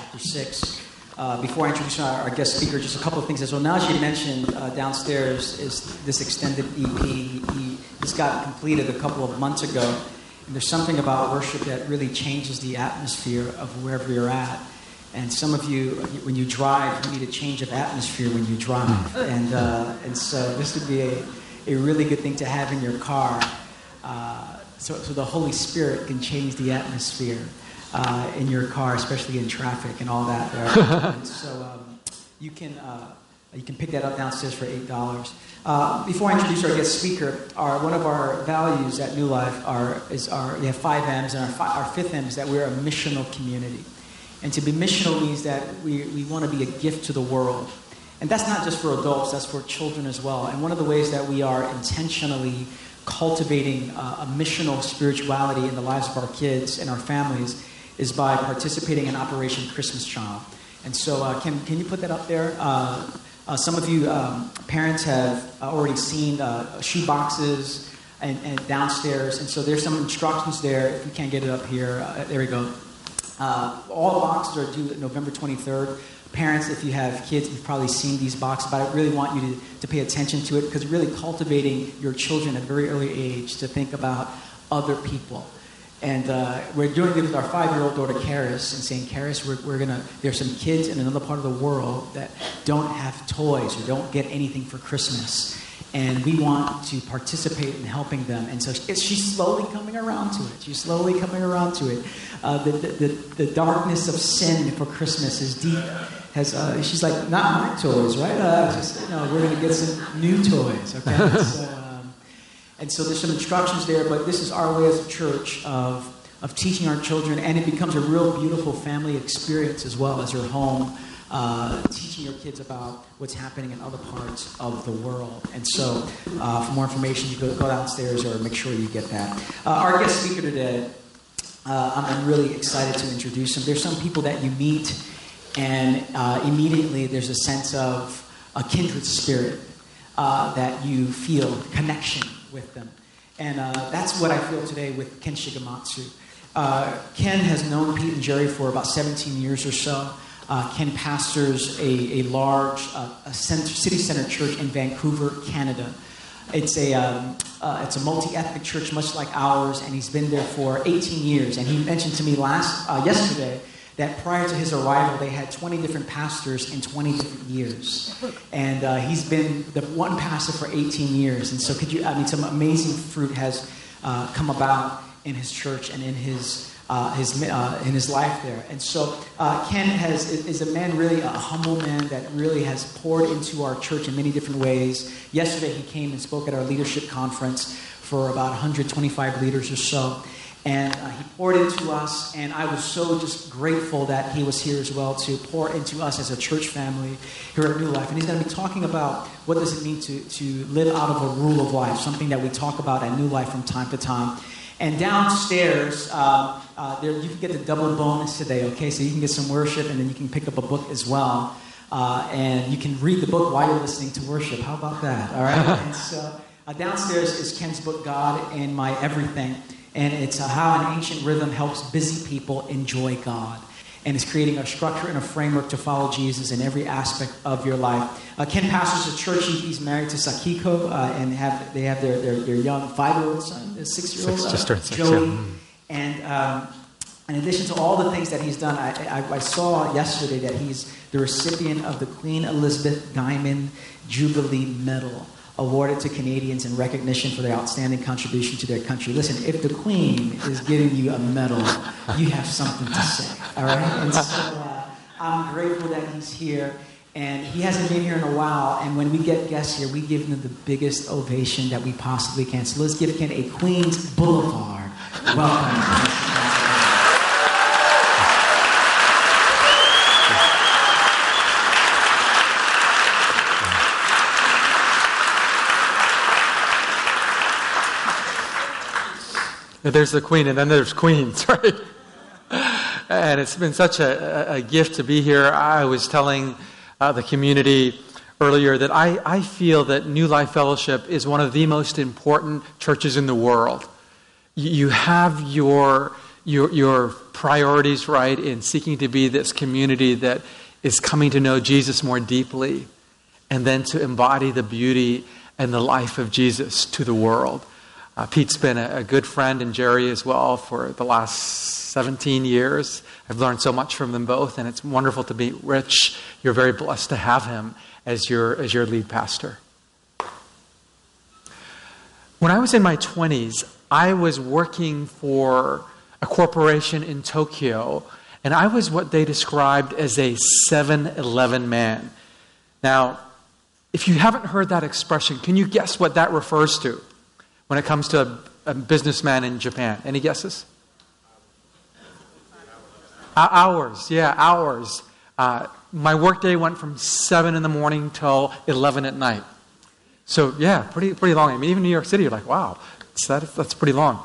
chapter 6. Uh, before I introduce our, our, guest speaker, just a couple of things as well. Onaje mentioned uh, downstairs is this extended EP. He, just got completed a couple of months ago. And there's something about worship that really changes the atmosphere of wherever you're at. And some of you, when you drive, you need a change of atmosphere when you drive. And, uh, and so this would be a, a really good thing to have in your car. Uh, so, so the Holy Spirit can change the atmosphere uh, in your car, especially in traffic and all that. and so um, you can uh, you can pick that up downstairs for eight dollars. Uh, before I introduce our guest speaker, our one of our values at New Life are is our we have five M's, and our, our fifth M is that we're a missional community. And to be missional means that we, we want to be a gift to the world. And that's not just for adults, that's for children as well. And one of the ways that we are intentionally cultivating uh, a missional spirituality in the lives of our kids and our families is by participating in Operation Christmas Child. And so, uh, can, can you put that up there? Uh, uh some of you um, parents have already seen uh, shoe boxes and, and, downstairs, and so there's some instructions there. If you can't get it up here, uh, there we go. all the boxes are due November 23rd. Parents, if you have kids, you've probably seen these boxes, but I really want you to, to pay attention to it because really cultivating your children at a very early age to think about other people. And uh, we're doing it with our five-year-old daughter, Karis, and saying, Karis, we're, we're to, there's some kids in another part of the world that don't have toys or don't get anything for Christmas. And we want to participate in helping them. And so she's slowly coming around to it. She's slowly coming around to it. Uh, the, the, the, darkness of sin for Christmas is deep has uh, she's like not my toys, right? Uh, just you know, we're going to get some new toys, okay? so, and so there's some instructions there, but this is our way as a church of of teaching our children, and it becomes a real beautiful family experience as well as your home. Uh, teaching your kids about what's happening in other parts of the world. And so, uh, for more information, you go, go downstairs or make sure you get that. Uh, our guest speaker today, uh, I'm really excited to introduce him. There's some people that you meet and uh, immediately there's a sense of a kindred spirit uh, that you feel connection with them. And uh, that's what I feel today with Ken Shigematsu. Uh, Ken has known Pete and Jerry for about 17 years or so. Uh, Ken pastors a, a large uh, a center, city center church in Vancouver, Canada. It's a, um, it's a multi-ethnic church, much like ours, and he's been there for 18 years. And he mentioned to me last yesterday that prior to his arrival, they had 20 different pastors in 20 different years. And uh, he's been the one pastor for 18 years. And so, could you, I mean, some amazing fruit has uh, come about in his church and in his. Uh, his, uh, in his life there. And so uh, Ken has, is a man, really a humble man that really has poured into our church in many different ways. Yesterday he came and spoke at our leadership conference for about 125 leaders or so and uh, he poured into us and i was so just grateful that he was here as well to pour into us as a church family here at new life. And he's going to be talking about what does it mean to, to live out of a rule of life something that we talk about at new life from time to time. And downstairs uh, uh, there, you can get the double bonus today okay? So you can get some worship and then you can pick up a book as well. Uh, and you can read the book while you're listening to worship. How about that? All right? And so uh, downstairs is ken's book god in my everything and it's how an ancient rhythm helps busy people enjoy God. And it's creating a structure and a framework to follow Jesus in every aspect of your life. Uh, Ken pastors a church. He's married to Sakiko, uh, and have they have their, their, their young five-year-old son, six-year-old six, just turned six, Joey. Yeah. And um, in addition to all the things that he's done, I, I, I, saw yesterday that he's the recipient of the Queen Elizabeth Diamond Jubilee Medal awarded to Canadians in recognition for their outstanding contribution to their country. Listen, if the Queen is giving you a medal, you have something to say, all right? And so uh, I'm grateful that he's here. And he hasn't been here in a while. And when we get guests here, we give them the biggest ovation that we possibly can. So let's give Ken a Queens Boulevard. Welcome. There's the queen, and then there's queens, right? and it's been such a, a, gift to be here. I was telling uh, the community earlier that I, I feel that New Life Fellowship is one of the most important churches in the world. you have your, your, your priorities right in seeking to be this community that is coming to know Jesus more deeply and then to embody the beauty and the life of Jesus to the world. Uh, Pete's been a, a, good friend and Jerry as well for the last 17 years. I've learned so much from them both, and it's wonderful to meet Rich. You're very blessed to have him as your, as your lead pastor. When I was in my 20s, I was working for a corporation in Tokyo, and I was what they described as a 7 Eleven man. Now, if you haven't heard that expression, can you guess what that refers to when it comes to a, a businessman in Japan? Any guesses? Hours, yeah, hours. Uh, my workday went from 7 in the morning till 11 at night. So, yeah, pretty, pretty long. I mean, even New York City, you're like, wow, that, that's pretty long.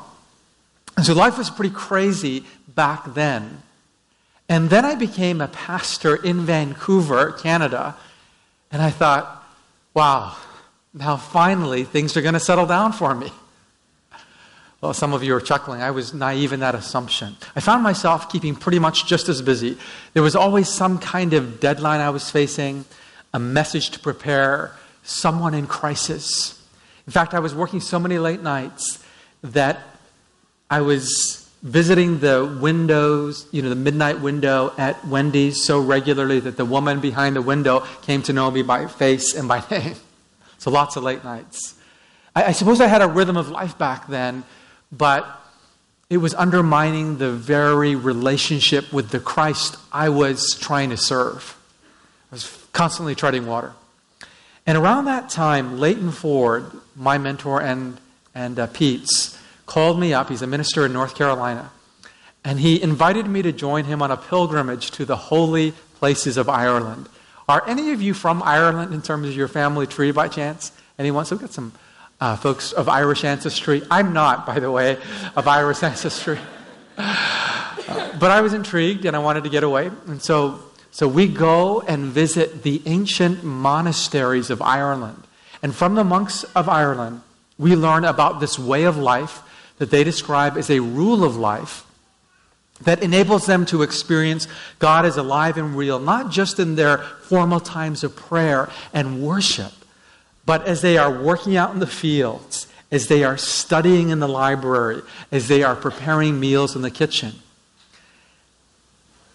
And so life was pretty crazy back then. And then I became a pastor in Vancouver, Canada, and I thought, wow, now finally things are going to settle down for me. Well, some of you are chuckling. I was naive in that assumption. I found myself keeping pretty much just as busy. There was always some kind of deadline I was facing, a message to prepare, someone in crisis. In fact, I was working so many late nights that I was visiting the windows, you know, the midnight window at Wendy's so regularly that the woman behind the window came to know me by face and by name. So lots of late nights. I, I suppose I had a rhythm of life back then, but it was undermining the very relationship with the Christ I was trying to serve. I was constantly treading water. And around that time, Leighton Ford, my mentor and, and uh, Pete's, called me up. He's a minister in North Carolina. And he invited me to join him on a pilgrimage to the holy places of Ireland. Are any of you from Ireland in terms of your family tree by chance? Anyone? So we've got some uh, folks of Irish ancestry. I'm not, by the way, of Irish ancestry. Uh, but I was intrigued and I wanted to get away. And so so we go and visit the ancient monasteries of Ireland. And from the monks of Ireland, we learn about this way of life that they describe as a rule of life that enables them to experience God as alive and real, not just in their formal times of prayer and worship, but as they are working out in the fields, as they are studying in the library, as they are preparing meals in the kitchen.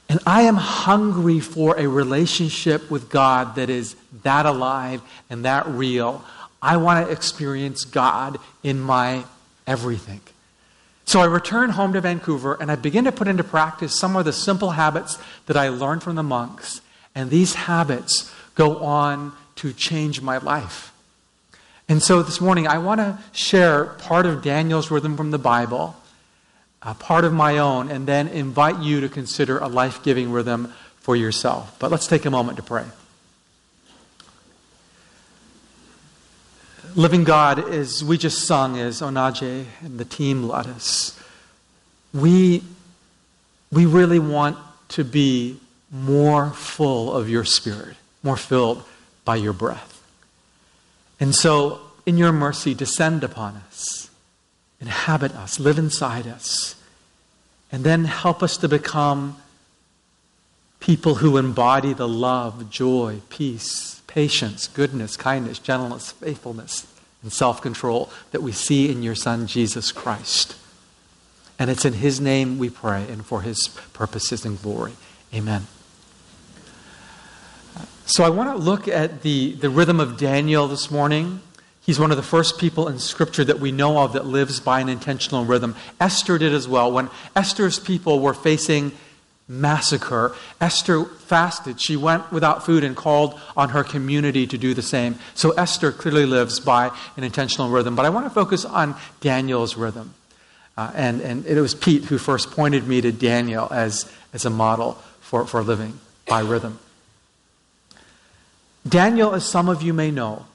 And I am hungry for a relationship with God that is that alive and that real. I want to experience God in my everything. So I return home to Vancouver and I begin to put into practice some of the simple habits that I learned from the monks. And these habits go on to change my life. And so this morning, I want to share part of Daniel's rhythm from the Bible a part of my own, and then invite you to consider a life giving rhythm for yourself. But let's take a moment to pray. Living God, as we just sung, as Onaje and the team led us, we, we really want to be more full of your Spirit, more filled by your breath. And so, in your mercy, descend upon us inhabit us, live inside us, and then help us to become people who embody the love, joy, peace, patience, goodness, kindness, gentleness, faithfulness, and self control that we see in your Son, Jesus Christ. And it's in His name we pray and for His purposes and glory. Amen. So I want to look at the, the rhythm of Daniel this morning. He's one of the first people in Scripture that we know of that lives by an intentional rhythm. Esther did as well. When Esther's people were facing massacre, Esther fasted. She went without food and called on her community to do the same. So Esther clearly lives by an intentional rhythm. But I want to focus on Daniel's rhythm. Uh, and, and it was Pete who first pointed me to Daniel as, as a model for, for living by rhythm. Daniel, as some of you may know,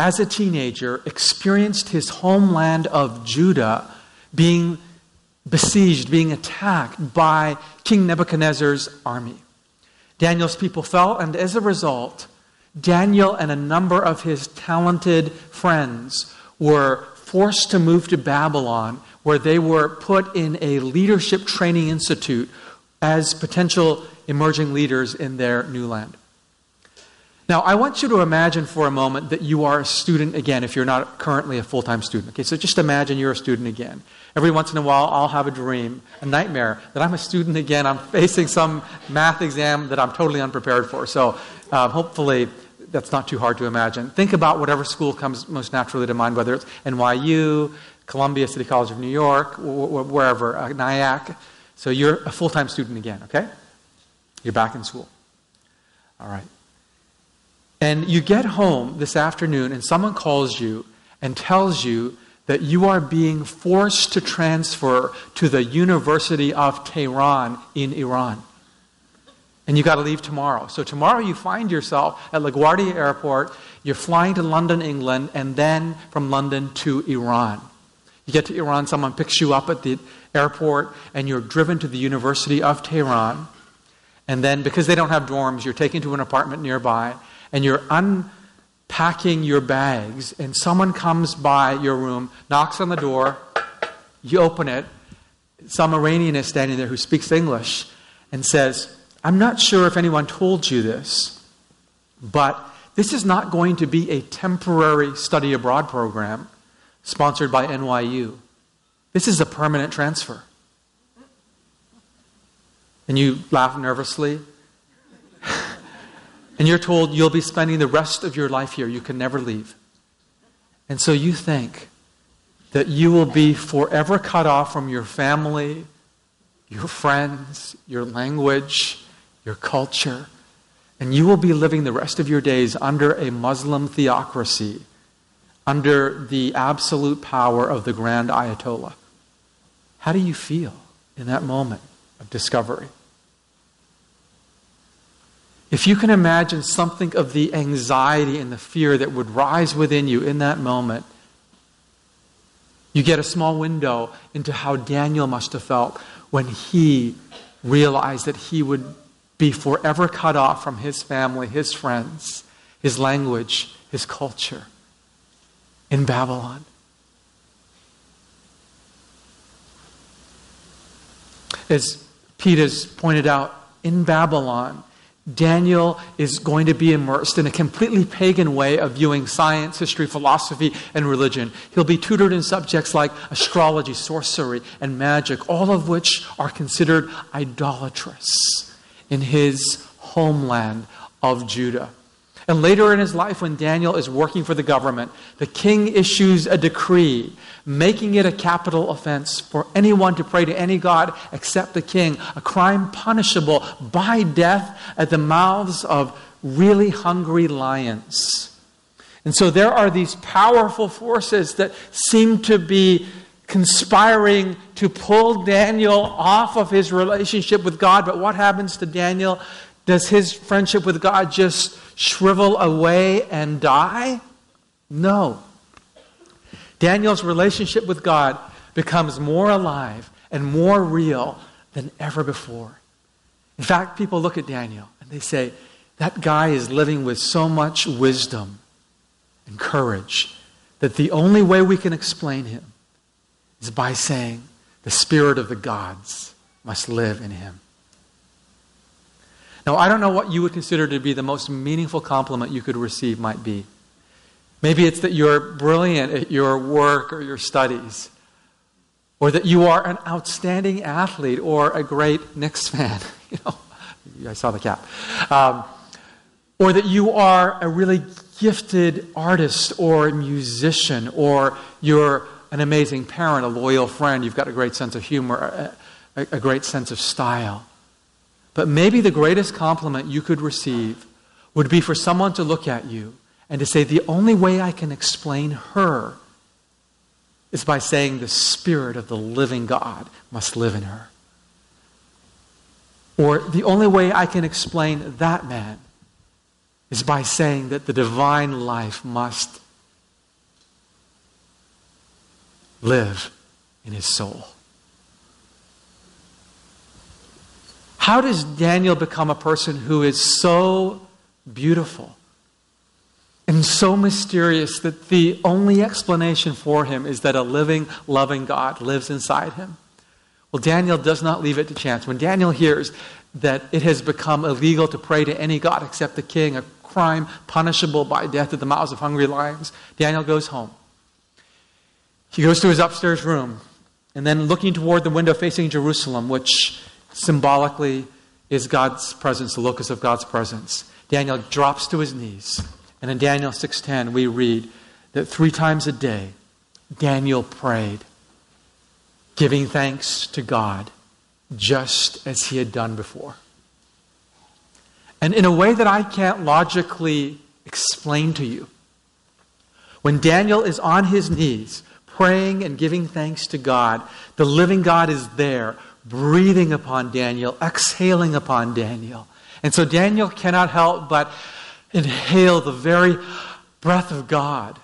as a teenager, experienced his homeland of Judah being besieged, being attacked by King Nebuchadnezzar's army. Daniel's people fell, and as a result, Daniel and a number of his talented friends were forced to move to Babylon, where they were put in a leadership training institute as potential emerging leaders in their new land. Now, I want you to imagine for a moment that you are a student again if you're not currently a full time student. Okay, so just imagine you're a student again. Every once in a while, I'll have a dream, a nightmare, that I'm a student again. I'm facing some math exam that I'm totally unprepared for. So, um, hopefully, that's not too hard to imagine. Think about whatever school comes most naturally to mind, whether it's NYU, Columbia City College of New York, wherever, uh, NIAC. So, you're a full time student again, okay? You're back in school. All right. And you get home this afternoon, and someone calls you and tells you that you are being forced to transfer to the University of Tehran in Iran. And you got to leave tomorrow. So tomorrow you find yourself at LaGuardia Airport. You're flying to London, England, and then from London to Iran. You get to Iran, someone picks you up at the airport, and you're driven to the University of Tehran. And then, because they don't have dorms, you're taken to an apartment nearby and you're unpacking your bags, and someone comes by your room, knocks on the door, you open it, some Iranian is standing there who speaks English and says, I'm not sure if anyone told you this, but this is not going to be a temporary study abroad program sponsored by NYU. This is a permanent transfer. And you laugh nervously and you're told you'll be spending the rest of your life here. You can never leave. And so you think that you will be forever cut off from your family, your friends, your language, your culture, and you will be living the rest of your days under a Muslim theocracy, under the absolute power of the Grand Ayatollah. How do you feel in that moment of discovery? If you can imagine something of the anxiety and the fear that would rise within you in that moment, you get a small window into how Daniel must have felt when he realized that he would be forever cut off from his family, his friends, his language, his culture in Babylon. As Pete has pointed out, in Babylon, Daniel is going to be immersed in a completely pagan way of viewing science, history, philosophy, and religion. He'll be tutored in subjects like astrology, sorcery, and magic, all of which are considered idolatrous in his homeland of Judah. And later in his life, when Daniel is working for the government, the king issues a decree making it a capital offense for anyone to pray to any god except the king, a crime punishable by death at the mouths of really hungry lions. And so there are these powerful forces that seem to be conspiring to pull Daniel off of his relationship with God. But what happens to Daniel? Does his friendship with God just shrivel away and die? No. Daniel's relationship with God becomes more alive and more real than ever before. In fact, people look at Daniel and they say, that guy is living with so much wisdom and courage that the only way we can explain him is by saying the spirit of the gods must live in him. Now, I don't know what you would consider to be the most meaningful compliment you could receive might be. Maybe it's that you're brilliant at your work or your studies, or that you are an outstanding athlete or a great Knicks fan. you know, I saw the cap. Um, or that you are a really gifted artist or musician, or you're an amazing parent, a loyal friend, you've got a great sense of humor, a, a great sense of style. But maybe the greatest compliment you could receive would be for someone to look at you and to say, the only way I can explain her is by saying the Spirit of the living God must live in her. Or the only way I can explain that man is by saying that the divine life must live in his soul. How does Daniel become a person who is so beautiful and so mysterious that the only explanation for him is that a living, loving God lives inside him. Well, Daniel does not leave it to chance. When Daniel hears that it has become illegal to pray to any God except the king, a crime punishable by death at the mouths of hungry lions, Daniel goes home. He goes to his upstairs room, and then looking toward the window facing Jerusalem, which symbolically is God's presence, the locus of God's presence, Daniel drops to his knees and in Daniel 6:10 we read that 3 times a day Daniel prayed giving thanks to God just as he had done before. And in a way that I can't logically explain to you, when Daniel is on his knees praying and giving thanks to God, the living God is there, breathing upon Daniel, exhaling upon Daniel. And so Daniel cannot help but inhale the very breath of God.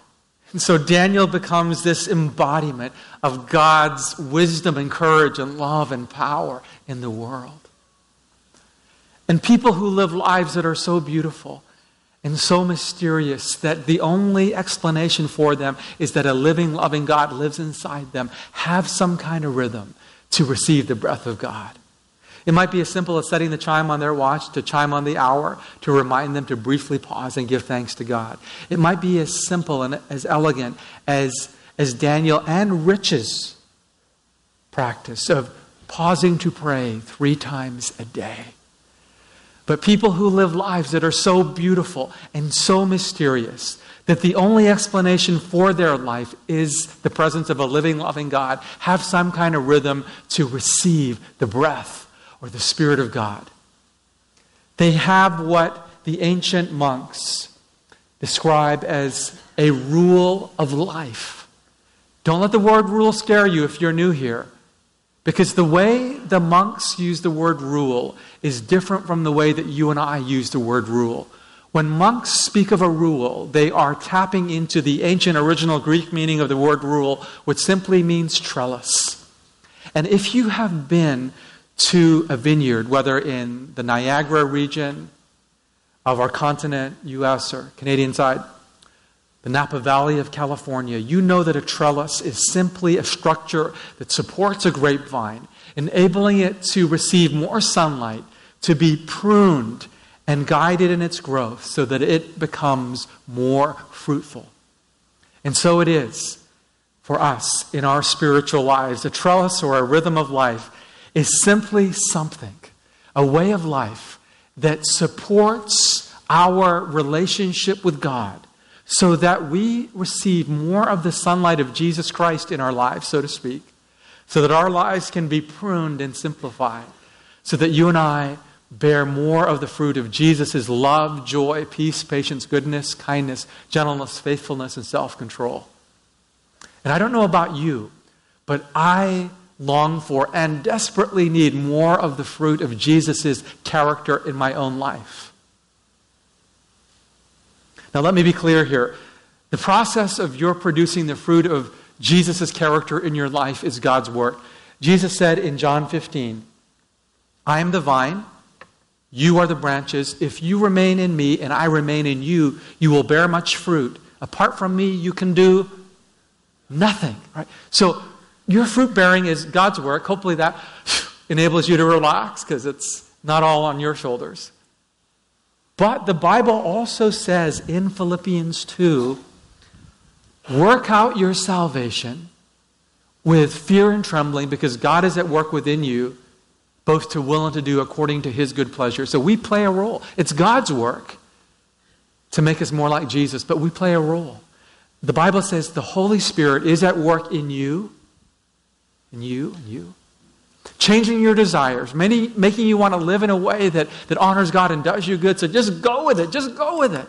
And so Daniel becomes this embodiment of God's wisdom and courage and love and power in the world. And people who live lives that are so beautiful and so mysterious that the only explanation for them is that a living, loving God lives inside them have some kind of rhythm to receive the breath of God. It might be as simple as setting the chime on their watch to chime on the hour to remind them to briefly pause and give thanks to God. It might be as simple and as elegant as, as Daniel and Rich's practice of pausing to pray three times a day. But people who live lives that are so beautiful and so mysterious that the only explanation for their life is the presence of a living, loving God have some kind of rhythm to receive the breath or the Spirit of God. They have what the ancient monks describe as a rule of life. Don't let the word rule scare you if you're new here. Because the way the monks use the word rule is different from the way that you and I use the word rule. When monks speak of a rule, they are tapping into the ancient original Greek meaning of the word rule, which simply means trellis. And if you have been to a vineyard, whether in the Niagara region of our continent, US or Canadian side, the Napa Valley of California, you know that a trellis is simply a structure that supports a grapevine, enabling it to receive more sunlight, to be pruned and guided in its growth so that it becomes more fruitful. And so it is for us in our spiritual lives. A trellis or a rhythm of life is simply something, a way of life that supports our relationship with God so that we receive more of the sunlight of Jesus Christ in our lives, so to speak, so that our lives can be pruned and simplified, so that you and I bear more of the fruit of Jesus' love, joy, peace, patience, goodness, kindness, gentleness, faithfulness, and self control. And I don't know about you, but I long for and desperately need more of the fruit of Jesus' character in my own life. Now, let me be clear here. The process of your producing the fruit of Jesus' character in your life is God's work. Jesus said in John 15, I am the vine, you are the branches. If you remain in me and I remain in you, you will bear much fruit. Apart from me, you can do nothing. Right? So, your fruit bearing is God's work. Hopefully, that enables you to relax because it's not all on your shoulders. But the Bible also says in Philippians 2 work out your salvation with fear and trembling because God is at work within you, both to will and to do according to his good pleasure. So we play a role. It's God's work to make us more like Jesus, but we play a role. The Bible says the Holy Spirit is at work in you and you and you. Changing your desires, many, making you want to live in a way that, that honors God and does you good. So just go with it. Just go with it.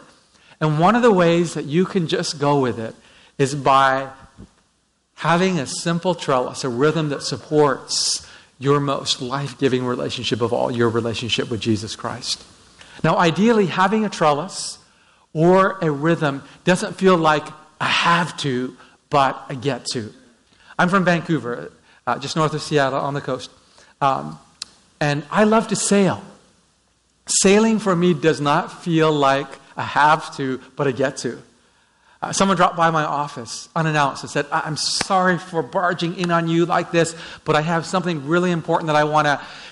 And one of the ways that you can just go with it is by having a simple trellis, a rhythm that supports your most life giving relationship of all, your relationship with Jesus Christ. Now, ideally, having a trellis or a rhythm doesn't feel like I have to, but I get to. I'm from Vancouver uh, just north of Seattle on the coast. Um, and I love to sail. Sailing for me does not feel like a have to, but a get to. Uh, someone dropped by my office unannounced and said, I'm sorry for barging in on you like this, but I have something really important that I want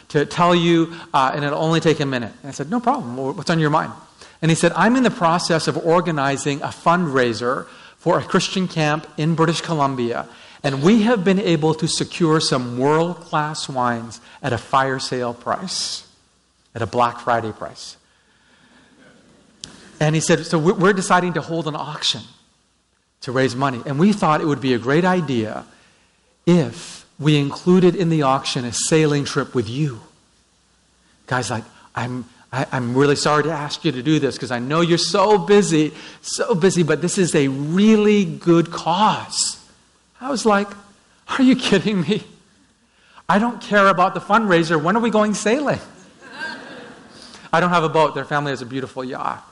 to tell you, uh, and it'll only take a minute. And I said, No problem. What's on your mind? And he said, I'm in the process of organizing a fundraiser for a Christian camp in British Columbia, and we have been able to secure some world class wines at a fire sale price, at a Black Friday price. And he said, So we're deciding to hold an auction to raise money. And we thought it would be a great idea if we included in the auction a sailing trip with you. Guys, like, I'm, I, am i am really sorry to ask you to do this because I know you're so busy, so busy, but this is a really good cause. I was like, Are you kidding me? I don't care about the fundraiser. When are we going sailing? I don't have a boat. Their family has a beautiful yacht.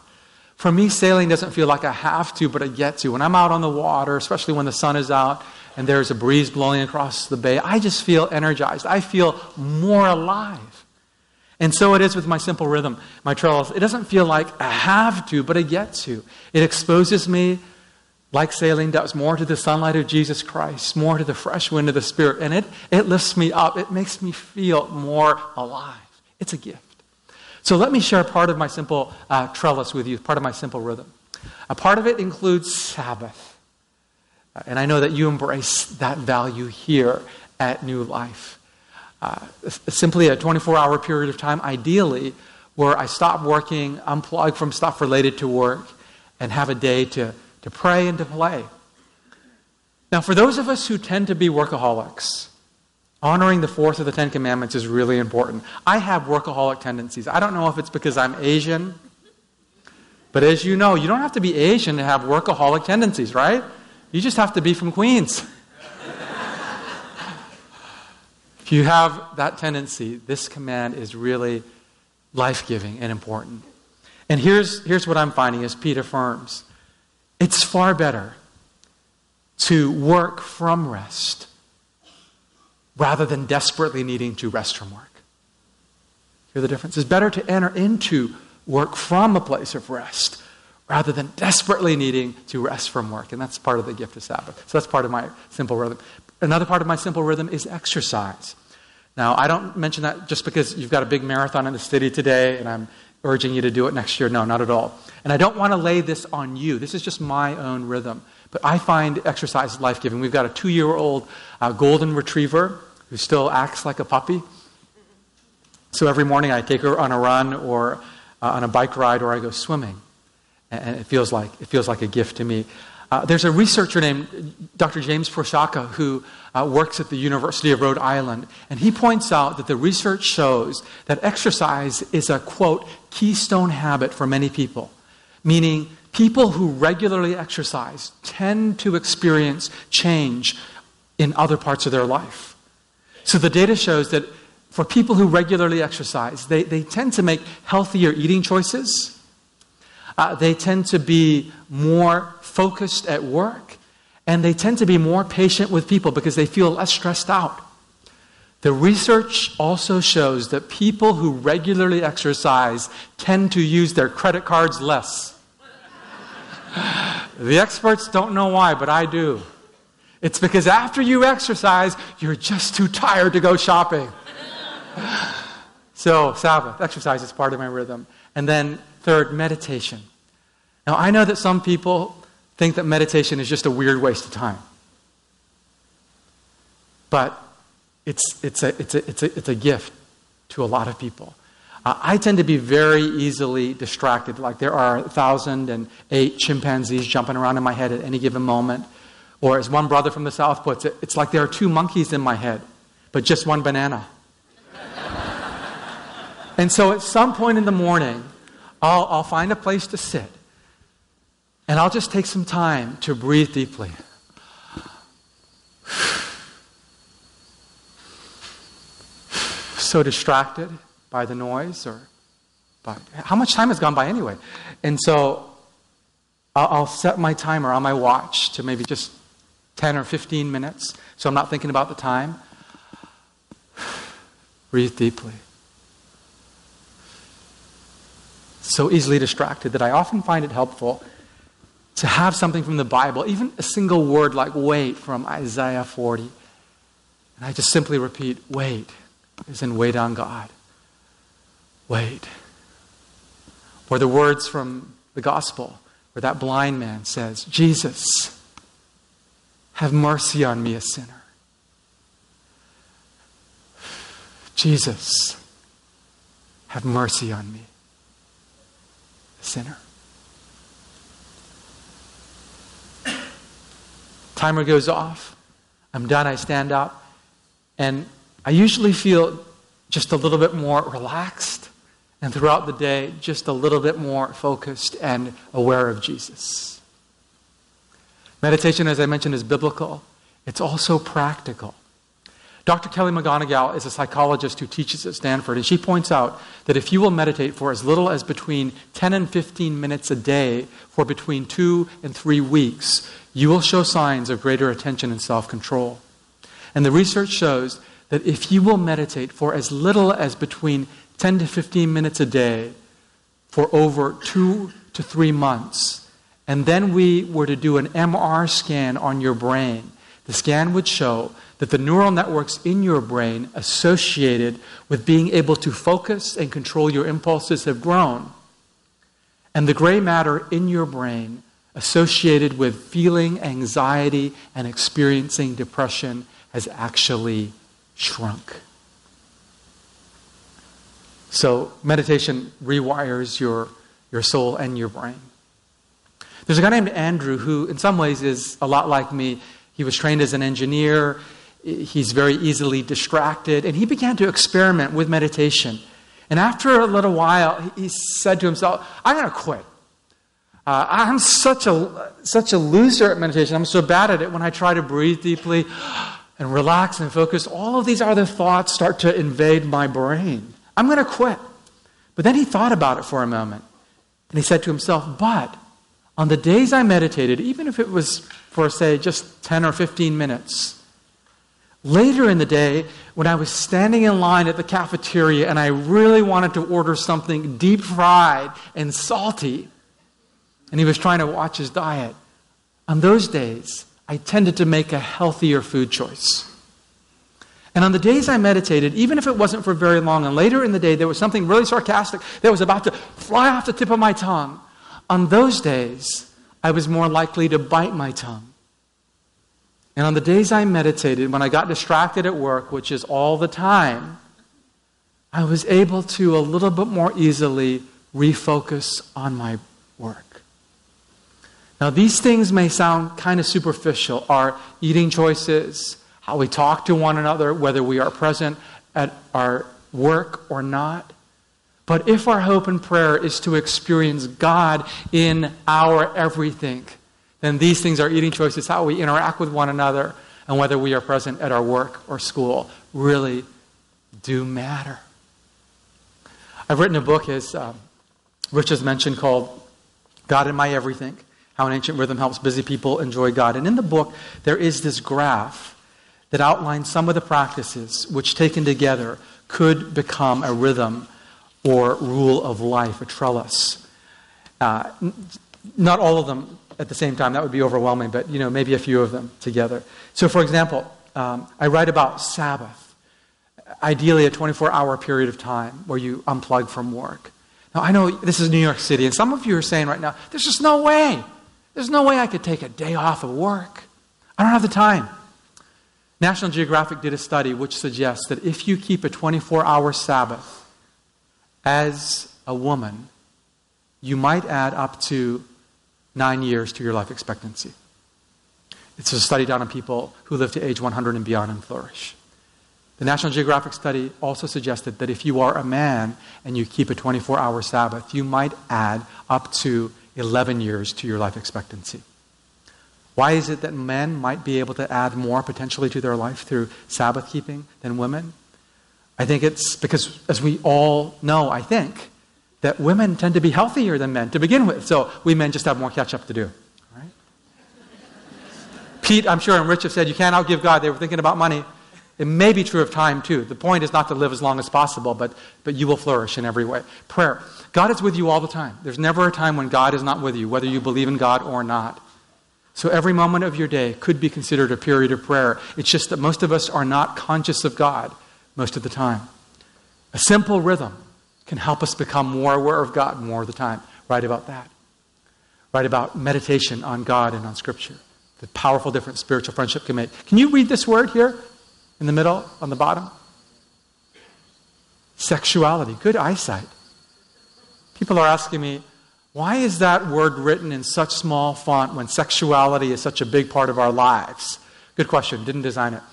For me, sailing doesn't feel like I have to, but I get to. When I'm out on the water, especially when the sun is out and there's a breeze blowing across the bay, I just feel energized. I feel more alive. And so it is with my simple rhythm, my trellis. It doesn't feel like I have to, but I get to. It exposes me, like sailing does, more to the sunlight of Jesus Christ, more to the fresh wind of the Spirit. And it, it lifts me up. It makes me feel more alive. It's a gift. So let me share part of my simple uh, trellis with you, part of my simple rhythm. A part of it includes Sabbath. Uh, and I know that you embrace that value here at New Life. Uh, simply a 24 hour period of time, ideally, where I stop working, unplug from stuff related to work, and have a day to, to pray and to play. Now, for those of us who tend to be workaholics, Honoring the fourth of the Ten Commandments is really important. I have workaholic tendencies. I don't know if it's because I'm Asian, but as you know, you don't have to be Asian to have workaholic tendencies, right? You just have to be from Queens. if you have that tendency, this command is really life giving and important. And here's, here's what I'm finding as Pete affirms it's far better to work from rest rather than desperately needing to rest from work. Hear the difference? It's better to enter into work from a place of rest rather than desperately needing to rest from work. And that's part of the gift of Sabbath. So that's part of my simple rhythm. Another part of my simple rhythm is exercise. Now, I don't mention that just because you've got a big marathon in the city today and I'm urging you to do it next year. No, not at all. And I don't want to lay this on you. This is just my own rhythm. But I find exercise life giving. We've got a two year old uh, golden retriever who still acts like a puppy. So every morning I take her on a run or uh, on a bike ride or I go swimming. And it feels like, it feels like a gift to me. Uh, there's a researcher named Dr. James Prochaska who uh, works at the University of Rhode Island, and he points out that the research shows that exercise is a, quote, keystone habit for many people, meaning People who regularly exercise tend to experience change in other parts of their life. So the data shows that for people who regularly exercise, they, they tend to make healthier eating choices. Uh, they tend to be more focused at work. And they tend to be more patient with people because they feel less stressed out. The research also shows that people who regularly exercise tend to use their credit cards less. The experts don't know why, but I do. It's because after you exercise, you're just too tired to go shopping. so, Sabbath, exercise is part of my rhythm. And then, third, meditation. Now, I know that some people think that meditation is just a weird waste of time. But it's, it's, a, it's, a, it's, a, it's a gift to a lot of people. Uh, I tend to be very easily distracted. Like there are 1,008 chimpanzees jumping around in my head at any given moment. Or as one brother from the South puts it, it's like there are two monkeys in my head, but just one banana. and so at some point in the morning, I'll, I'll find a place to sit. And I'll just take some time to breathe deeply. so distracted by the noise or by how much time has gone by anyway? And so I'll, I'll set my timer on my watch to maybe just 10 or 15 minutes so I'm not thinking about the time. Breathe deeply. So easily distracted that I often find it helpful to have something from the Bible, even a single word like wait from Isaiah 40. And I just simply repeat, wait, as in wait on God. Wait. Or the words from the gospel where that blind man says, Jesus, have mercy on me, a sinner. Jesus, have mercy on me, sinner. Timer goes off. I'm done. I stand up. And I usually feel just a little bit more relaxed. And throughout the day, just a little bit more focused and aware of Jesus. Meditation, as I mentioned, is biblical, it's also practical. Dr. Kelly McGonigal is a psychologist who teaches at Stanford, and she points out that if you will meditate for as little as between 10 and 15 minutes a day for between two and three weeks, you will show signs of greater attention and self control. And the research shows that if you will meditate for as little as between 10 to 15 minutes a day for over two to three months, and then we were to do an MR scan on your brain, the scan would show that the neural networks in your brain associated with being able to focus and control your impulses have grown. And the gray matter in your brain associated with feeling anxiety and experiencing depression has actually shrunk. So, meditation rewires your, your soul and your brain. There's a guy named Andrew who, in some ways, is a lot like me. He was trained as an engineer, he's very easily distracted, and he began to experiment with meditation. And after a little while, he said to himself, I'm going to quit. Uh, I'm such a, such a loser at meditation. I'm so bad at it when I try to breathe deeply and relax and focus. All of these other thoughts start to invade my brain. I'm going to quit. But then he thought about it for a moment. And he said to himself, But on the days I meditated, even if it was for, say, just 10 or 15 minutes, later in the day, when I was standing in line at the cafeteria and I really wanted to order something deep fried and salty, and he was trying to watch his diet. On those days, I tended to make a healthier food choice. And on the days I meditated, even if it wasn't for very long, and later in the day there was something really sarcastic that was about to fly off the tip of my tongue, on those days I was more likely to bite my tongue. And on the days I meditated, when I got distracted at work, which is all the time, I was able to a little bit more easily refocus on my work. Now, these things may sound kind of superficial our eating choices, how we talk to one another, whether we are present at our work or not. But if our hope and prayer is to experience God in our everything, then these things, our eating choices, how we interact with one another, and whether we are present at our work or school, really do matter. I've written a book, as um, Rich has mentioned, called God in My Everything how an ancient rhythm helps busy people enjoy God. And in the book, there is this graph that outlines some of the practices which, taken together, could become a rhythm or rule of life, a trellis. Uh, not all of them at the same time, that would be overwhelming, but you know, maybe a few of them together. So, for example, um, I write about Sabbath, ideally a 24 hour period of time where you unplug from work. Now, I know this is New York City, and some of you are saying right now, there's just no way. There's no way I could take a day off of work. I don't have the time. National Geographic did a study which suggests that if you keep a 24 hour Sabbath as a woman, you might add up to nine years to your life expectancy. It's a study done on people who live to age 100 and beyond and flourish. The National Geographic study also suggested that if you are a man and you keep a 24 hour Sabbath, you might add up to 11 years to your life expectancy. Why is it that men might be able to add more potentially to their life through Sabbath keeping than women? I think it's because, as we all know, I think, that women tend to be healthier than men to begin with. So we men just have more catch up to do. Right? Pete, I'm sure, and Rich have said you can't outgive God. They were thinking about money. It may be true of time too. The point is not to live as long as possible, but, but you will flourish in every way. Prayer. God is with you all the time. There's never a time when God is not with you, whether you believe in God or not. So every moment of your day could be considered a period of prayer. It's just that most of us are not conscious of God most of the time. A simple rhythm can help us become more aware of God more of the time. Write about that. Write about meditation on God and on Scripture. The powerful difference spiritual friendship can make. Can you read this word here in the middle, on the bottom? Sexuality. Good eyesight. People are asking me, why is that word written in such small font when sexuality is such a big part of our lives? Good question. Didn't design it.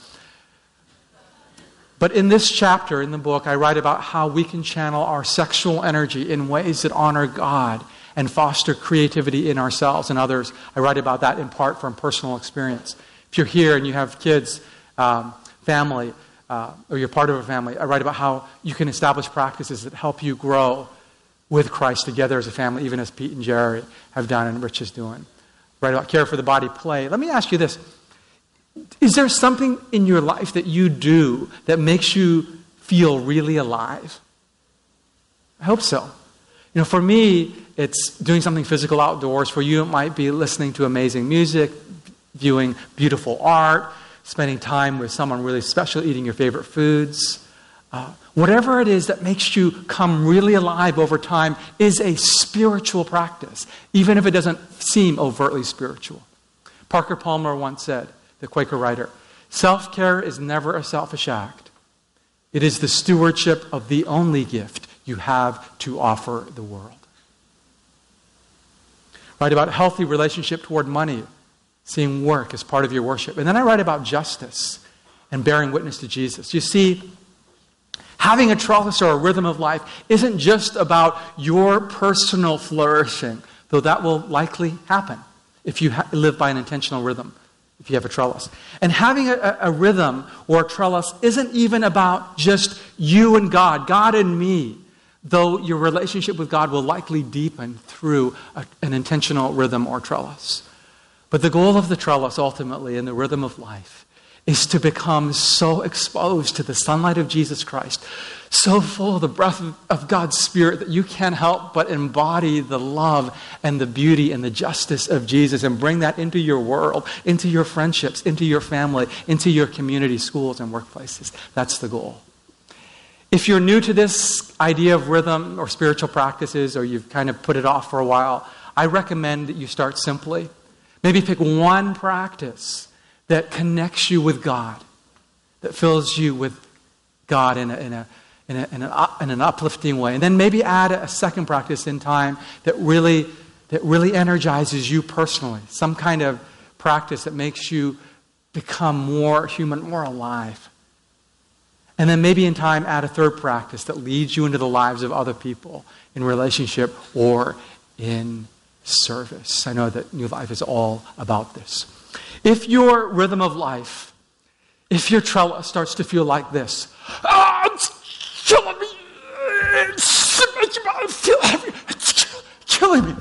But in this chapter in the book, I write about how we can channel our sexual energy in ways that honor God and foster creativity in ourselves and others. I write about that in part from personal experience. If you're here and you have kids, um, family, uh, or you're part of a family, I write about how you can establish practices that help you grow with Christ together as a family, even as Pete and Geri have done and Rich is doing. Write about care for the body, play. Let me ask you this Is there something in your life that you do that makes you feel really alive? I hope so. You know, for me, it's doing something physical outdoors. For you, it might be listening to amazing music, viewing beautiful art, spending time with someone really special, eating your favorite foods. Uh, whatever it is that makes you come really alive over time is a spiritual practice, even if it doesn't seem overtly spiritual. Parker Palmer once said, the Quaker writer, self care is never a selfish act, it is the stewardship of the only gift you have to offer the world. Write about healthy relationship toward money, seeing work as part of your worship. And then I write about justice and bearing witness to Jesus. You see, having a trellis or a rhythm of life isn't just about your personal flourishing, though that will likely happen if you ha- live by an intentional rhythm, if you have a trellis. And having a, a rhythm or a trellis isn't even about just you and God, God and me, though your relationship with God will likely deepen through a, an intentional rhythm or trellis. But the goal of the trellis ultimately in the rhythm of life is to become so exposed to the sunlight of Jesus Christ, so full of the breath of God's Spirit that you can't help but embody the love and the beauty and the justice of Jesus and bring that into your world, into your friendships, into your family, into your community, schools, and workplaces. That's the goal. If you're new to this idea of rhythm or spiritual practices, or you've kind of put it off for a while, I recommend that you start simply Maybe pick one practice that connects you with God, that fills you with God in, a, in, a, in, a, in, a, in an uplifting way. And then maybe add a second practice in time that really, that really energizes you personally, some kind of practice that makes you become more human, more alive. And then maybe in time add a third practice that leads you into the lives of other people in relationship or in service. I know that New Life is all about this. If your rhythm of life, if your trellis starts to feel like this, ah, it's killing me, it's, it's killing me,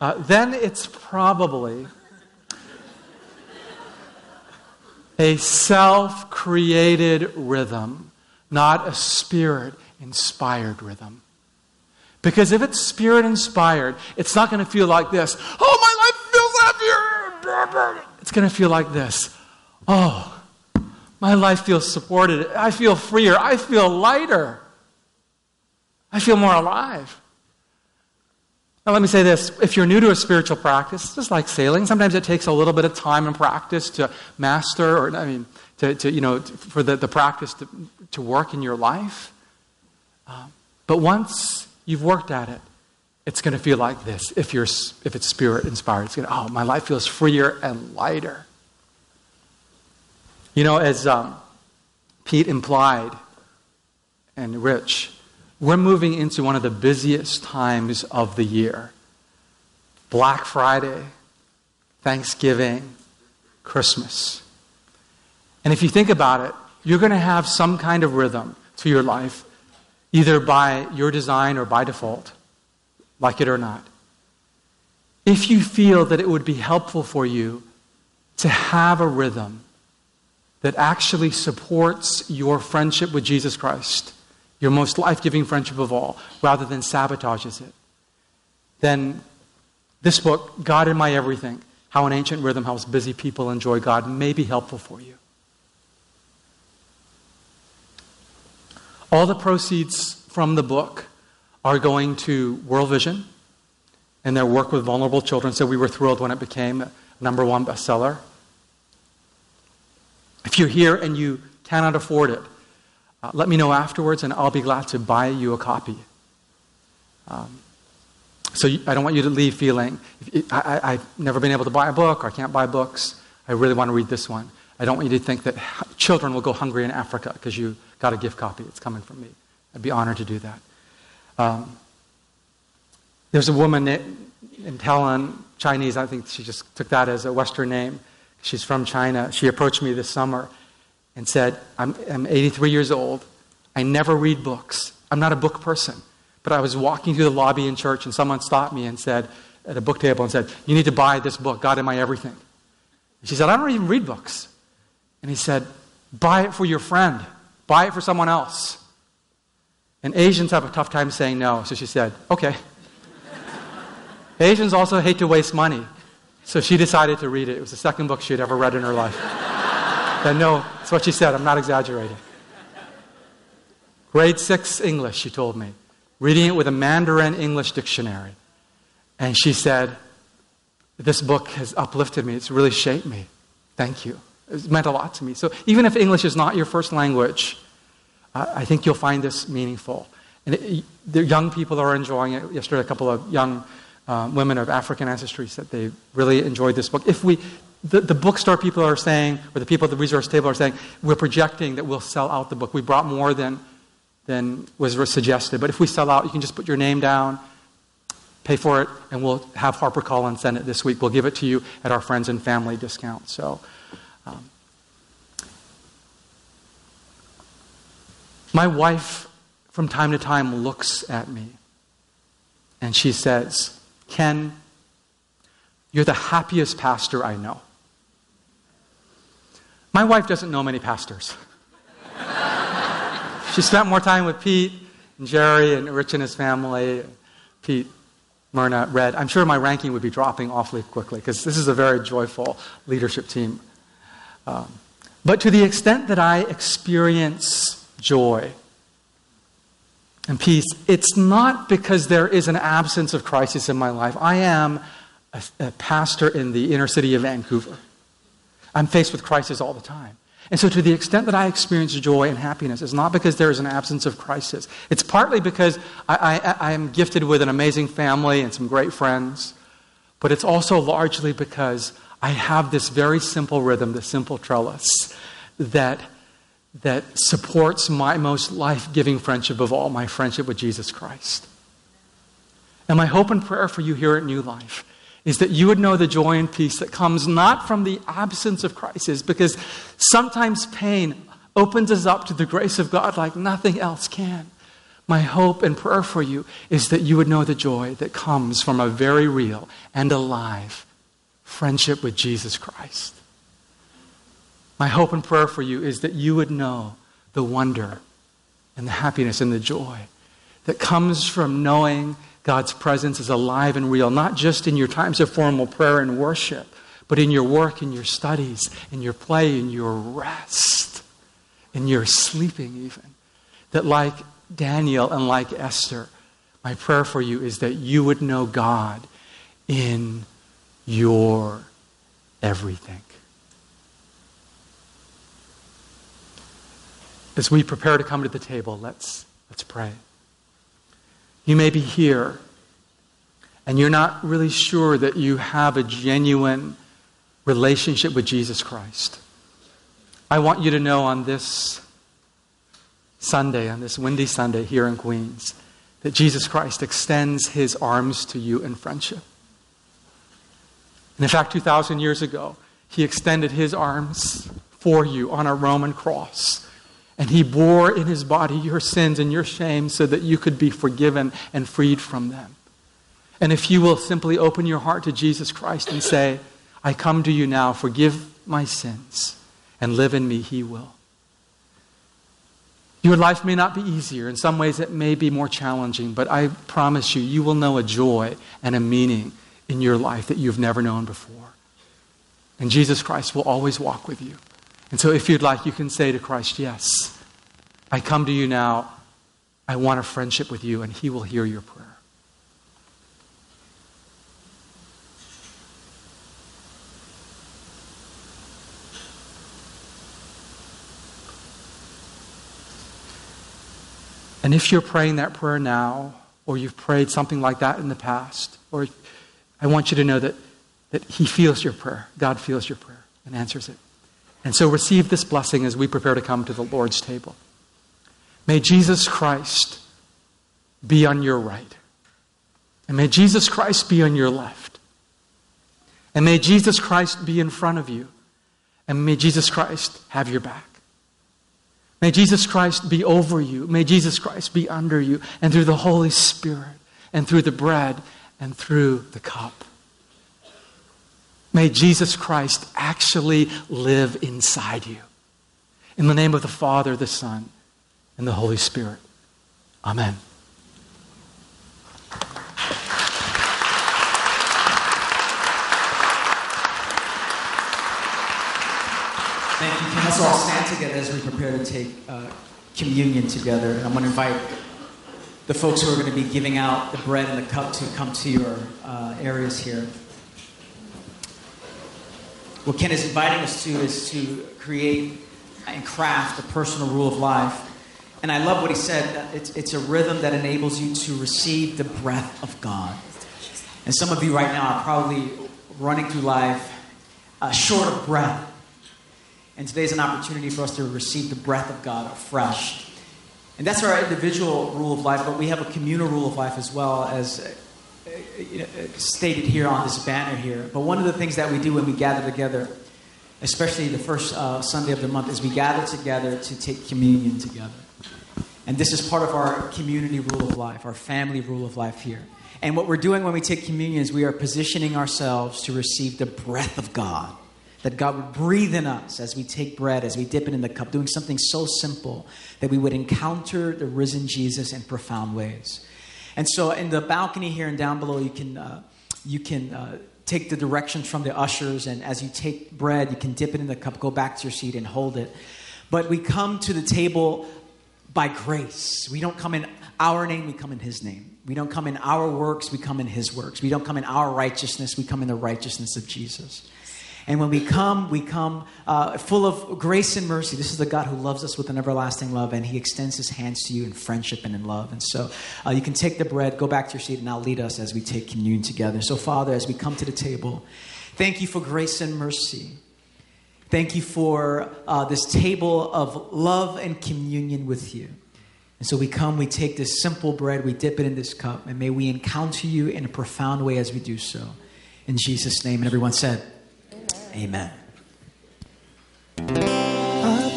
uh, then it's probably a self created rhythm, not a spirit inspired rhythm. Because if it's spirit inspired, it's not going to feel like this. Oh, my life feels happier. It's going to feel like this. Oh, my life feels supported. I feel freer. I feel lighter. I feel more alive. Now, let me say this. If you're new to a spiritual practice, just like sailing, sometimes it takes a little bit of time and practice to master, or, I mean, to, to you know, for the, the practice to, to work in your life. Uh, but once You've worked at it. It's going to feel like this if, you're, if it's spirit inspired. It's going to, oh, my life feels freer and lighter. You know, as um, Pete implied, and Rich, we're moving into one of the busiest times of the year Black Friday, Thanksgiving, Christmas. And if you think about it, you're going to have some kind of rhythm to your life either by your design or by default, like it or not. If you feel that it would be helpful for you to have a rhythm that actually supports your friendship with Jesus Christ, your most life giving friendship of all, rather than sabotages it, then this book, God in My Everything, How an Ancient Rhythm Helps Busy People Enjoy God, may be helpful for you. All the proceeds from the book are going to World Vision and their work with vulnerable children. So we were thrilled when it became number one bestseller. If you're here and you cannot afford it, uh, let me know afterwards and I'll be glad to buy you a copy. Um, so you, I don't want you to leave feeling, I, have never been able to buy a book or I can't buy books. I really want to read this one. I don't want you to think that children will go hungry in Africa because you got a gift copy. It's coming from me. I'd be honored to do that. Um, there's a woman in Helen, Chinese, I think she just took that as a Western name. She's from China. She approached me this summer and said, I'm, I'm 83 years old. I never read books. I'm not a book person. But I was walking through the lobby in church and someone stopped me and said, at a book table, and said, You need to buy this book, God in My Everything. She said, I don't even read books. And he said, Buy it for your friend, buy it for someone else. And Asians have a tough time saying no. So she said, Okay. Asians also hate to waste money. So she decided to read it. It was the second book she had ever read in her life. and no, that's what she said. I'm not exaggerating. Grade six English, she told me, reading it with a Mandarin English dictionary. And she said, This book has uplifted me. It's really shaped me. Thank you. It meant a lot to me. So even if English is not your first language, I think you'll find this meaningful. And it, the young people are enjoying it. Yesterday, a couple of young uh, women of African ancestry said they really enjoyed this book. If we, the, the bookstore people are saying, or the people at the resource table are saying, we're projecting that we'll sell out the book. We brought more than, than was suggested. But if we sell out, you can just put your name down, pay for it, and we'll have HarperCollins send it this week. We'll give it to you at our friends and family discount. So um, my wife, from time to time, looks at me and she says, Ken, you're the happiest pastor I know. My wife doesn't know many pastors. she spent more time with Pete and Geri and Rich and his family. Pete, Myrna, Red. I'm sure my ranking would be dropping awfully quickly because this is a very joyful leadership team. Um, but to the extent that I experience joy and peace, it's not because there is an absence of crisis in my life. I am a, a pastor in the inner city of Vancouver. I'm faced with crisis all the time. And so, to the extent that I experience joy and happiness, it's not because there is an absence of crisis. It's partly because I, I, I, am gifted with an amazing family and some great friends, but it's also largely because I have this very simple rhythm, this simple trellis, that, that supports my most life giving friendship of all, my friendship with Jesus Christ. And my hope and prayer for you here at New Life is that you would know the joy and peace that comes not from the absence of crisis, because sometimes pain opens us up to the grace of God like nothing else can. My hope and prayer for you is that you would know the joy that comes from a very real and alive friendship with Jesus Christ. My hope and prayer for you is that you would know the wonder and the happiness and the joy that comes from knowing God's presence is alive and real, not just in your times of formal prayer and worship, but in your work, in your studies, in your play, in your rest, in your sleeping, even. That, like Daniel and like Esther, my prayer for you is that you would know God in your everything. As we prepare to come to the table, let's, let's pray. You may be here and you're not really sure that you have a genuine relationship with Jesus Christ. I want you to know on this Sunday, on this windy Sunday here in Queens, that Jesus Christ extends his arms to you in friendship. And in fact, 2,000 years ago, he extended his arms for you on a Roman cross. And he bore in his body your sins and your shame so that you could be forgiven and freed from them. And if you will simply open your heart to Jesus Christ and say, I come to you now, forgive my sins, and live in me, he will. Your life may not be easier. In some ways, it may be more challenging, but I promise you, you will know a joy and a meaning in your life that you've never known before. And Jesus Christ will always walk with you. And so, if you'd like, you can say to Christ, Yes, I come to you now. I want a friendship with you, and He will hear your prayer. And if you're praying that prayer now, or you've prayed something like that in the past, or I want you to know that, that He feels your prayer. God feels your prayer and answers it. And so receive this blessing as we prepare to come to the Lord's table. May Jesus Christ be on your right. And may Jesus Christ be on your left. And may Jesus Christ be in front of you. And may Jesus Christ have your back. May Jesus Christ be over you. May Jesus Christ be under you. And through the Holy Spirit, and through the bread, and through the cup. May Jesus Christ actually live inside you. In the name of the Father, the Son, and the Holy Spirit. Amen. Thank you. Can us all stand together as we prepare to take uh, communion together? And I'm going to invite the folks who are going to be giving out the bread and the cup to come to your uh, areas here. What Ken is inviting us to is to create and craft a personal rule of life. And I love what he said. It's, it's a rhythm that enables you to receive the breath of God. And some of you right now are probably running through life uh, short of breath. And today's an opportunity for us to receive the breath of God afresh. And that's our individual rule of life, but we have a communal rule of life as well, as stated here on this banner here. But one of the things that we do when we gather together, especially the first uh, Sunday of the month, is we gather together to take communion together. And this is part of our community rule of life, our family rule of life here. And what we're doing when we take communion is we are positioning ourselves to receive the breath of God that God would breathe in us as we take bread, as we dip it in the cup, doing something so simple that we would encounter the risen Jesus in profound ways. And so, in the balcony here and down below, you can, uh, you can uh, take the directions from the ushers, and as you take bread, you can dip it in the cup, go back to your seat, and hold it. But we come to the table by grace. We don't come in our name, we come in His name. We don't come in our works, we come in His works. We don't come in our righteousness, we come in the righteousness of Jesus. And when we come, we come uh, full of grace and mercy. This is the God who loves us with an everlasting love, and He extends His hands to you in friendship and in love. And so uh, you can take the bread, go back to your seat, and I'll lead us as we take communion together. So, Father, as we come to the table, thank you for grace and mercy. Thank you for uh, this table of love and communion with you. And so we come, we take this simple bread, we dip it in this cup, and may we encounter you in a profound way as we do so. In Jesus' name. And everyone said, Amen. Uh,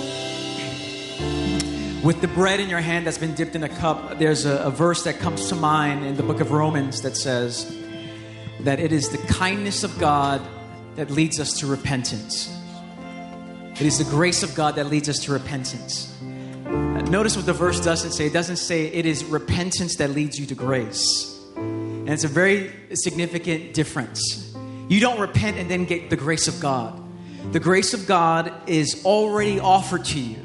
with the bread in your hand that's been dipped in a cup, there's a, a, verse that comes to mind in the book of Romans that says that it is the kindness of God that leads us to repentance. It is the grace of God that leads us to repentance. Uh, notice what the verse doesn't say. It doesn't say it is repentance that leads you to grace. And it's a very significant difference. You don't repent and then get the grace of God. The grace of God is already offered to you.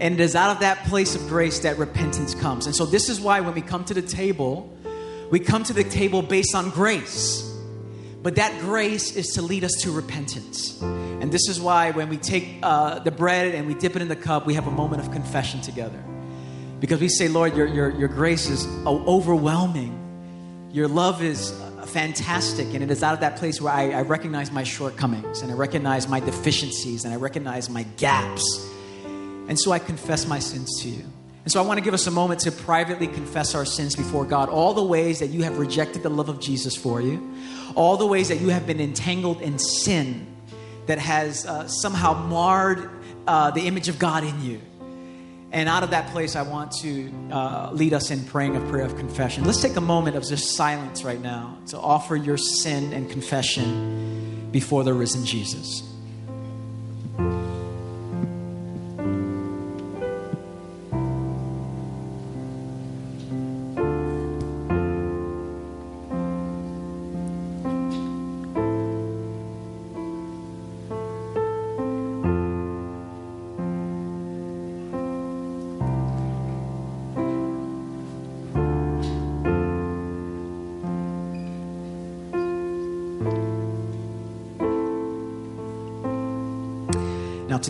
And it is out of that place of grace that repentance comes. And so, this is why when we come to the table, we come to the table based on grace. But that grace is to lead us to repentance. And this is why when we take uh, the bread and we dip it in the cup, we have a moment of confession together. Because we say, Lord, your, your, your grace is overwhelming. Your love is fantastic. And it is out of that place where I, I recognize my shortcomings and I recognize my deficiencies and I recognize my gaps. And so I confess my sins to you. And so I want to give us a moment to privately confess our sins before God. All the ways that you have rejected the love of Jesus for you, all the ways that you have been entangled in sin that has uh, somehow marred uh, the image of God in you. And out of that place, I want to uh, lead us in praying a prayer of confession. Let's take a moment of just silence right now to offer your sin and confession before the risen Jesus.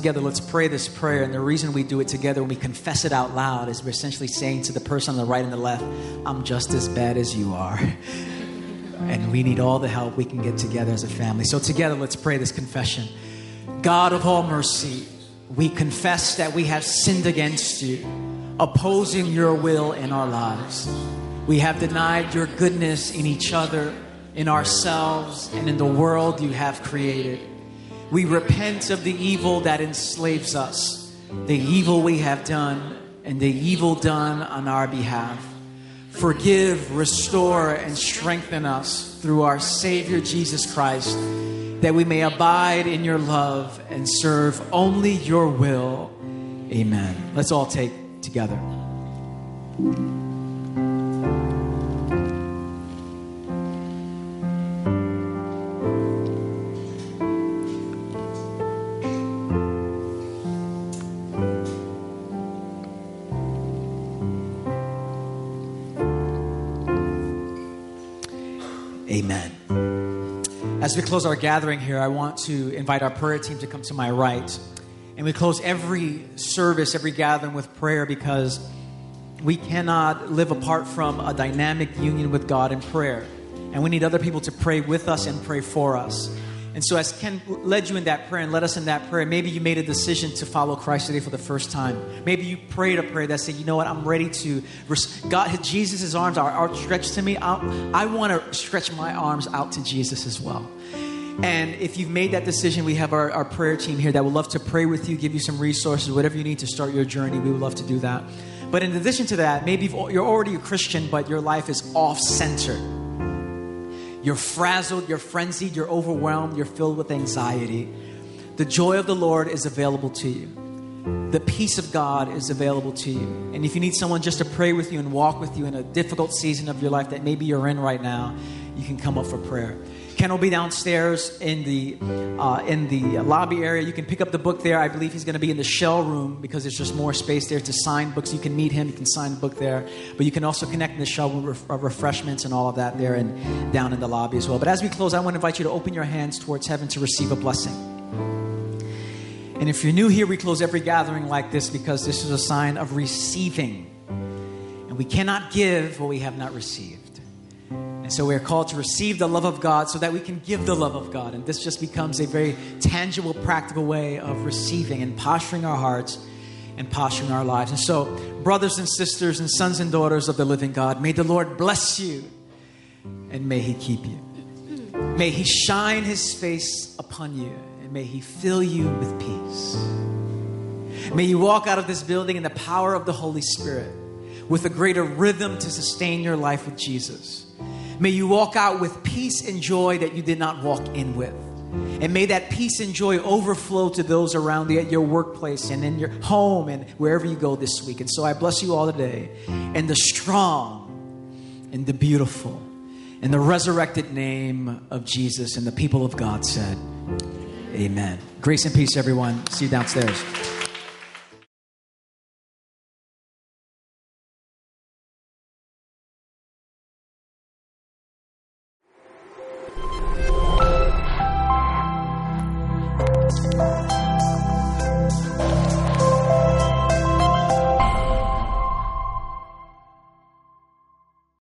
Together, let's pray this prayer. And the reason we do it together when we confess it out loud is we're essentially saying to the person on the right and the left, I'm just as bad as you are. and we need all the help we can get together as a family. So, together, let's pray this confession. God of all mercy, we confess that we have sinned against you, opposing your will in our lives. We have denied your goodness in each other, in ourselves, and in the world you have created. We repent of the evil that enslaves us, the evil we have done, and the evil done on our behalf. Forgive, restore, and strengthen us through our Savior Jesus Christ, that we may abide in your love and serve only your will. Amen. Let's all take together. As we close our gathering here, I want to invite our prayer team to come to my right. And we close every service, every gathering with prayer because we cannot live apart from a dynamic union with God in prayer. And we need other people to pray with us and pray for us. And so, as Ken led you in that prayer and led us in that prayer, maybe you made a decision to follow Christ today for the first time. Maybe you prayed a prayer that said, "You know what? I'm ready to." God, Jesus' arms are outstretched to me. I, I want to stretch my arms out to Jesus as well. And if you've made that decision, we have our, our prayer team here that would love to pray with you, give you some resources, whatever you need to start your journey. We would love to do that. But in addition to that, maybe you're already a Christian, but your life is off center you're frazzled, you're frenzied, you're overwhelmed, you're filled with anxiety. The joy of the Lord is available to you. The peace of God is available to you. And if you need someone just to pray with you and walk with you in a difficult season of your life that maybe you're in right now, you can come up for prayer. Ken will be downstairs in the uh, in the lobby area. You can pick up the book there. I believe he's going to be in the shell room because there's just more space there to sign books. You can meet him. You can sign the book there. But you can also connect in the shell room with uh, refreshments and all of that there and down in the lobby as well. But as we close, I want to invite you to open your hands towards heaven to receive a blessing. And if you're new here, we close every gathering like this because this is a sign of receiving. And we cannot give what we have not received. And so we're called to receive the love of God so that we can give the love of God. And this just becomes a very tangible, practical way of receiving and posturing our hearts and posturing our lives. And so, brothers and sisters and sons and daughters of the living God, may the Lord bless you and may He keep you. May He shine His face upon you and may He fill you with peace. May you walk out of this building in the power of the Holy Spirit with a greater rhythm to sustain your life with Jesus. May you walk out with peace and joy that you did not walk in with. And may that peace and joy overflow to those around you at your workplace and in your home and wherever you go this week. And so I bless you all today in the strong and the beautiful in the resurrected name of Jesus. And the people of God said, Amen. Grace and peace, everyone. See you downstairs.